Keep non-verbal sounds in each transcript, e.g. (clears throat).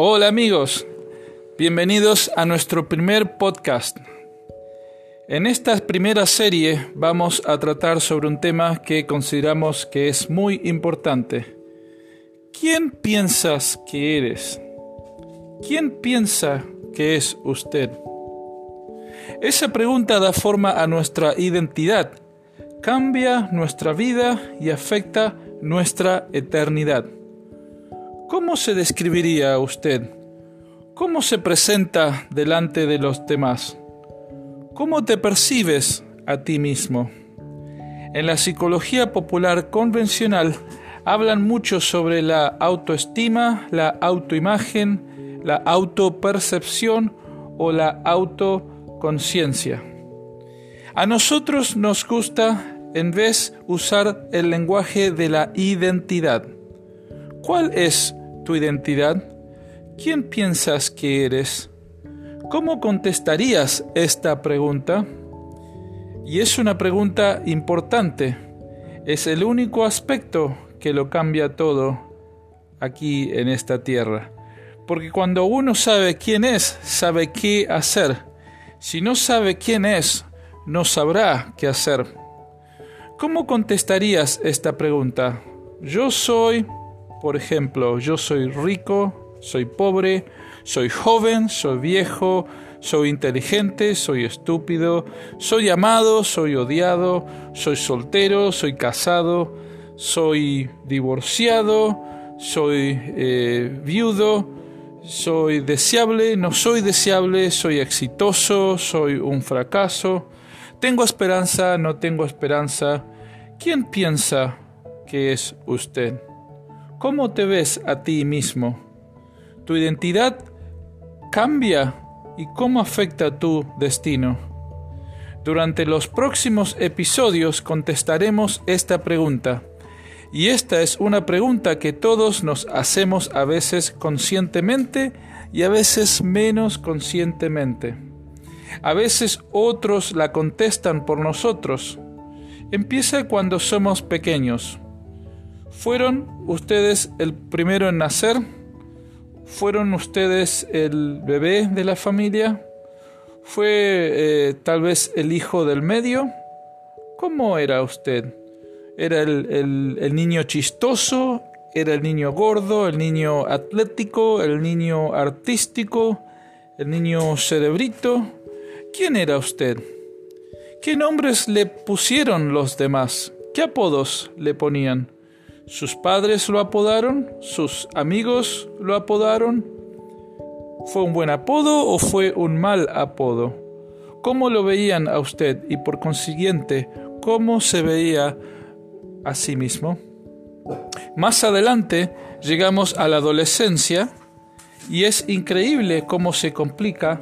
Hola amigos, bienvenidos a nuestro primer podcast. En esta primera serie vamos a tratar sobre un tema que consideramos que es muy importante. ¿Quién piensas que eres? ¿Quién piensa que es usted? Esa pregunta da forma a nuestra identidad, cambia nuestra vida y afecta nuestra eternidad. ¿Cómo se describiría usted? ¿Cómo se presenta delante de los demás? ¿Cómo te percibes a ti mismo? En la psicología popular convencional hablan mucho sobre la autoestima, la autoimagen, la autopercepción o la autoconciencia. A nosotros nos gusta en vez usar el lenguaje de la identidad. ¿Cuál es tu identidad? ¿Quién piensas que eres? ¿Cómo contestarías esta pregunta? Y es una pregunta importante. Es el único aspecto que lo cambia todo aquí en esta tierra. Porque cuando uno sabe quién es, sabe qué hacer. Si no sabe quién es, no sabrá qué hacer. ¿Cómo contestarías esta pregunta? Yo soy, por ejemplo, yo soy rico, soy pobre, soy joven, soy viejo, soy inteligente, soy estúpido, soy amado, soy odiado, soy soltero, soy casado, soy divorciado, soy eh, viudo, soy deseable, no soy deseable, soy exitoso, soy un fracaso. ¿Tengo esperanza? ¿No tengo esperanza? ¿Quién piensa que es usted? ¿Cómo te ves a ti mismo? ¿Tu identidad cambia y cómo afecta tu destino? Durante los próximos episodios contestaremos esta pregunta. Y esta es una pregunta que todos nos hacemos a veces conscientemente y a veces menos conscientemente. A veces otros la contestan por nosotros. Empieza cuando somos pequeños. ¿Fueron ustedes el primero en nacer? ¿Fueron ustedes el bebé de la familia? ¿Fue eh, tal vez el hijo del medio? ¿Cómo era usted? ¿Era el, el niño chistoso? ¿Era el niño gordo? ¿El niño atlético? ¿El niño artístico? ¿El niño cerebrito? ¿Quién era usted? ¿Qué nombres le pusieron los demás? ¿Qué apodos le ponían? ¿Sus padres lo apodaron? ¿Sus amigos lo apodaron? ¿Fue un buen apodo o fue un mal apodo? ¿Cómo lo veían a usted y por consiguiente cómo se veía a sí mismo? Más adelante llegamos a la adolescencia y es increíble cómo se complica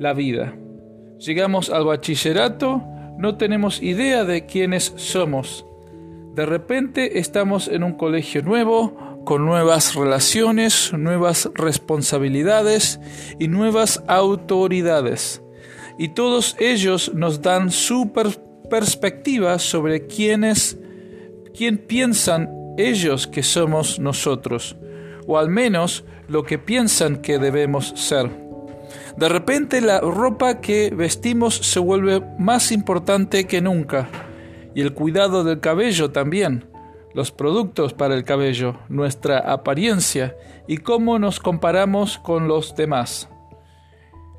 la vida. Llegamos al bachillerato, no tenemos idea de quiénes somos. De repente estamos en un colegio nuevo, con nuevas relaciones, nuevas responsabilidades y nuevas autoridades. Y todos ellos nos dan su perspectiva sobre quiénes, quién piensan ellos que somos nosotros, o al menos lo que piensan que debemos ser. De repente la ropa que vestimos se vuelve más importante que nunca y el cuidado del cabello también, los productos para el cabello, nuestra apariencia y cómo nos comparamos con los demás.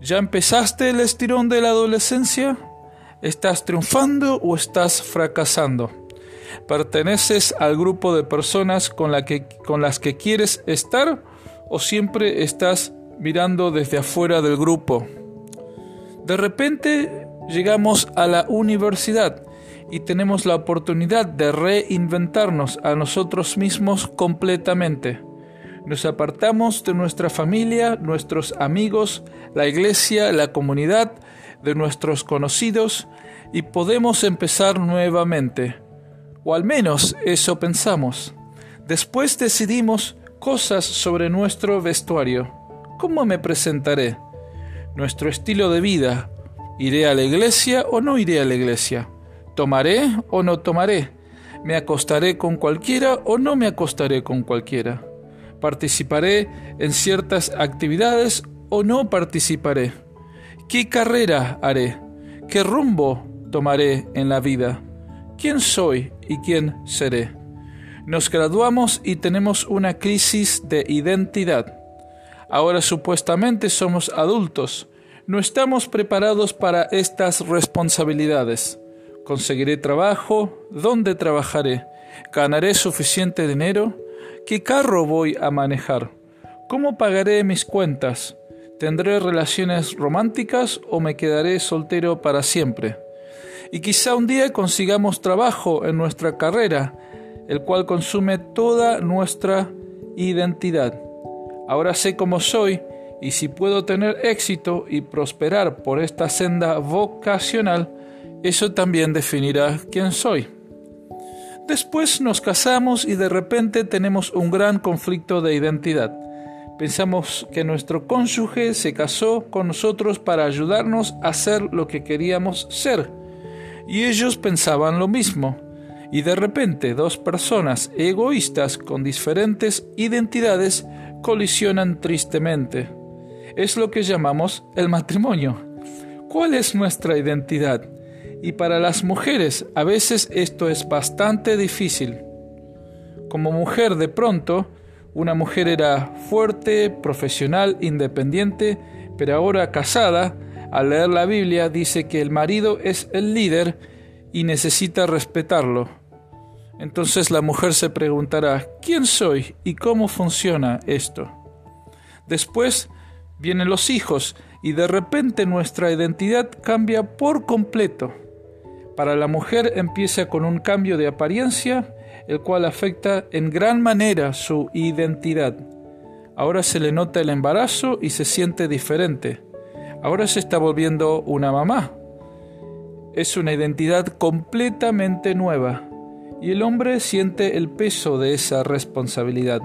¿Ya empezaste el estirón de la adolescencia? ¿Estás triunfando o estás fracasando? ¿Perteneces al grupo de personas con, que, con las que quieres estar o siempre estás mirando desde afuera del grupo. De repente llegamos a la universidad y tenemos la oportunidad de reinventarnos a nosotros mismos completamente. Nos apartamos de nuestra familia, nuestros amigos, la iglesia, la comunidad, de nuestros conocidos y podemos empezar nuevamente. O al menos eso pensamos. Después decidimos cosas sobre nuestro vestuario ¿Cómo me presentaré? Nuestro estilo de vida. ¿Iré a la iglesia o no iré a la iglesia? ¿Tomaré o no tomaré? ¿Me acostaré con cualquiera o no me acostaré con cualquiera? ¿Participaré en ciertas actividades o no participaré? ¿Qué carrera haré? ¿Qué rumbo tomaré en la vida? ¿Quién soy y quién seré? Nos graduamos y tenemos una crisis de identidad. Ahora supuestamente somos adultos. No estamos preparados para estas responsabilidades. ¿Conseguiré trabajo? ¿Dónde trabajaré? ¿Ganaré suficiente dinero? ¿Qué carro voy a manejar? ¿Cómo pagaré mis cuentas? ¿Tendré relaciones románticas o me quedaré soltero para siempre? Y quizá un día consigamos trabajo en nuestra carrera, el cual consume toda nuestra identidad. Ahora sé cómo soy y si puedo tener éxito y prosperar por esta senda vocacional, eso también definirá quién soy. Después nos casamos y de repente tenemos un gran conflicto de identidad. Pensamos que nuestro cónyuge se casó con nosotros para ayudarnos a ser lo que queríamos ser. Y ellos pensaban lo mismo. Y de repente dos personas egoístas con diferentes identidades colisionan tristemente. Es lo que llamamos el matrimonio. ¿Cuál es nuestra identidad? Y para las mujeres a veces esto es bastante difícil. Como mujer de pronto, una mujer era fuerte, profesional, independiente, pero ahora casada, al leer la Biblia dice que el marido es el líder y necesita respetarlo. Entonces la mujer se preguntará, ¿quién soy y cómo funciona esto? Después vienen los hijos y de repente nuestra identidad cambia por completo. Para la mujer empieza con un cambio de apariencia, el cual afecta en gran manera su identidad. Ahora se le nota el embarazo y se siente diferente. Ahora se está volviendo una mamá. Es una identidad completamente nueva y el hombre siente el peso de esa responsabilidad,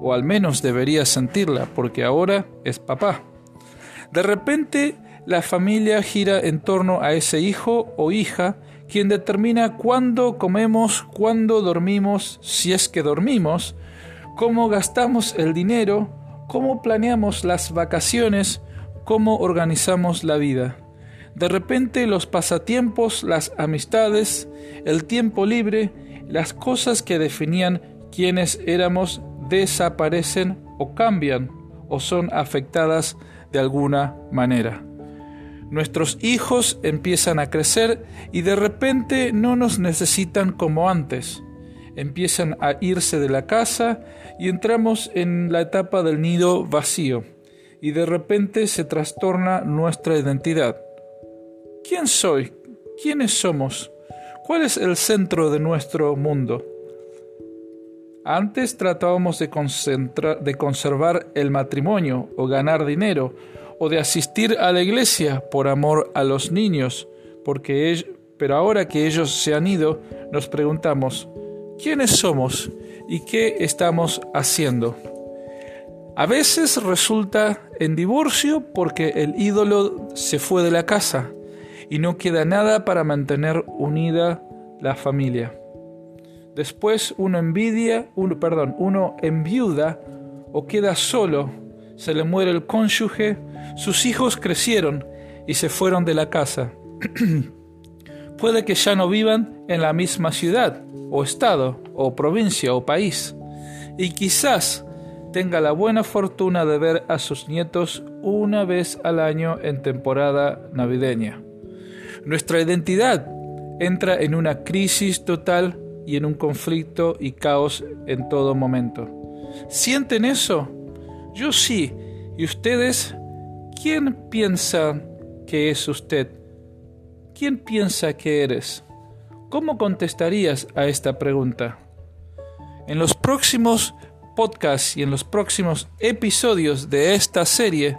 o al menos debería sentirla porque ahora es papá. De repente la familia gira en torno a ese hijo o hija quien determina cuándo comemos, cuándo dormimos, si es que dormimos, cómo gastamos el dinero, cómo planeamos las vacaciones, cómo organizamos la vida. De repente los pasatiempos, las amistades, el tiempo libre, las cosas que definían quiénes éramos desaparecen o cambian o son afectadas de alguna manera. Nuestros hijos empiezan a crecer y de repente no nos necesitan como antes. Empiezan a irse de la casa y entramos en la etapa del nido vacío y de repente se trastorna nuestra identidad. ¿Quién soy? ¿Quiénes somos? ¿Cuál es el centro de nuestro mundo? Antes tratábamos de, de conservar el matrimonio o ganar dinero o de asistir a la iglesia por amor a los niños, porque pero ahora que ellos se han ido, nos preguntamos, ¿quiénes somos y qué estamos haciendo? A veces resulta en divorcio porque el ídolo se fue de la casa y no queda nada para mantener unida la familia. Después uno envidia, uno, perdón, uno enviuda o queda solo, se le muere el cónyuge sus hijos crecieron y se fueron de la casa. (clears throat) Puede que ya no vivan en la misma ciudad, o estado, o provincia, o país, y quizás tenga la buena fortuna de ver a sus nietos una vez al año en temporada navideña. Nuestra identidad entra en una crisis total y en un conflicto y caos en todo momento. ¿Sienten eso? Yo sí, y ustedes ¿Quién piensa que es usted? ¿Quién piensa que eres? ¿Cómo contestarías a esta pregunta? En los próximos podcasts y en los próximos episodios de esta serie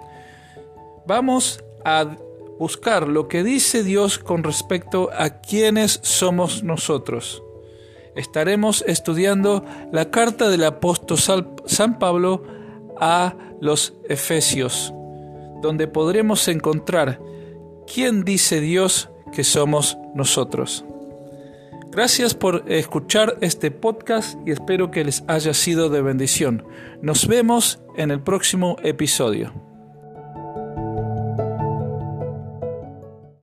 vamos a buscar lo que dice Dios con respecto a quiénes somos nosotros. Estaremos estudiando la carta del apóstol San Pablo a los Efesios donde podremos encontrar quién dice Dios que somos nosotros. Gracias por escuchar este podcast y espero que les haya sido de bendición. Nos vemos en el próximo episodio.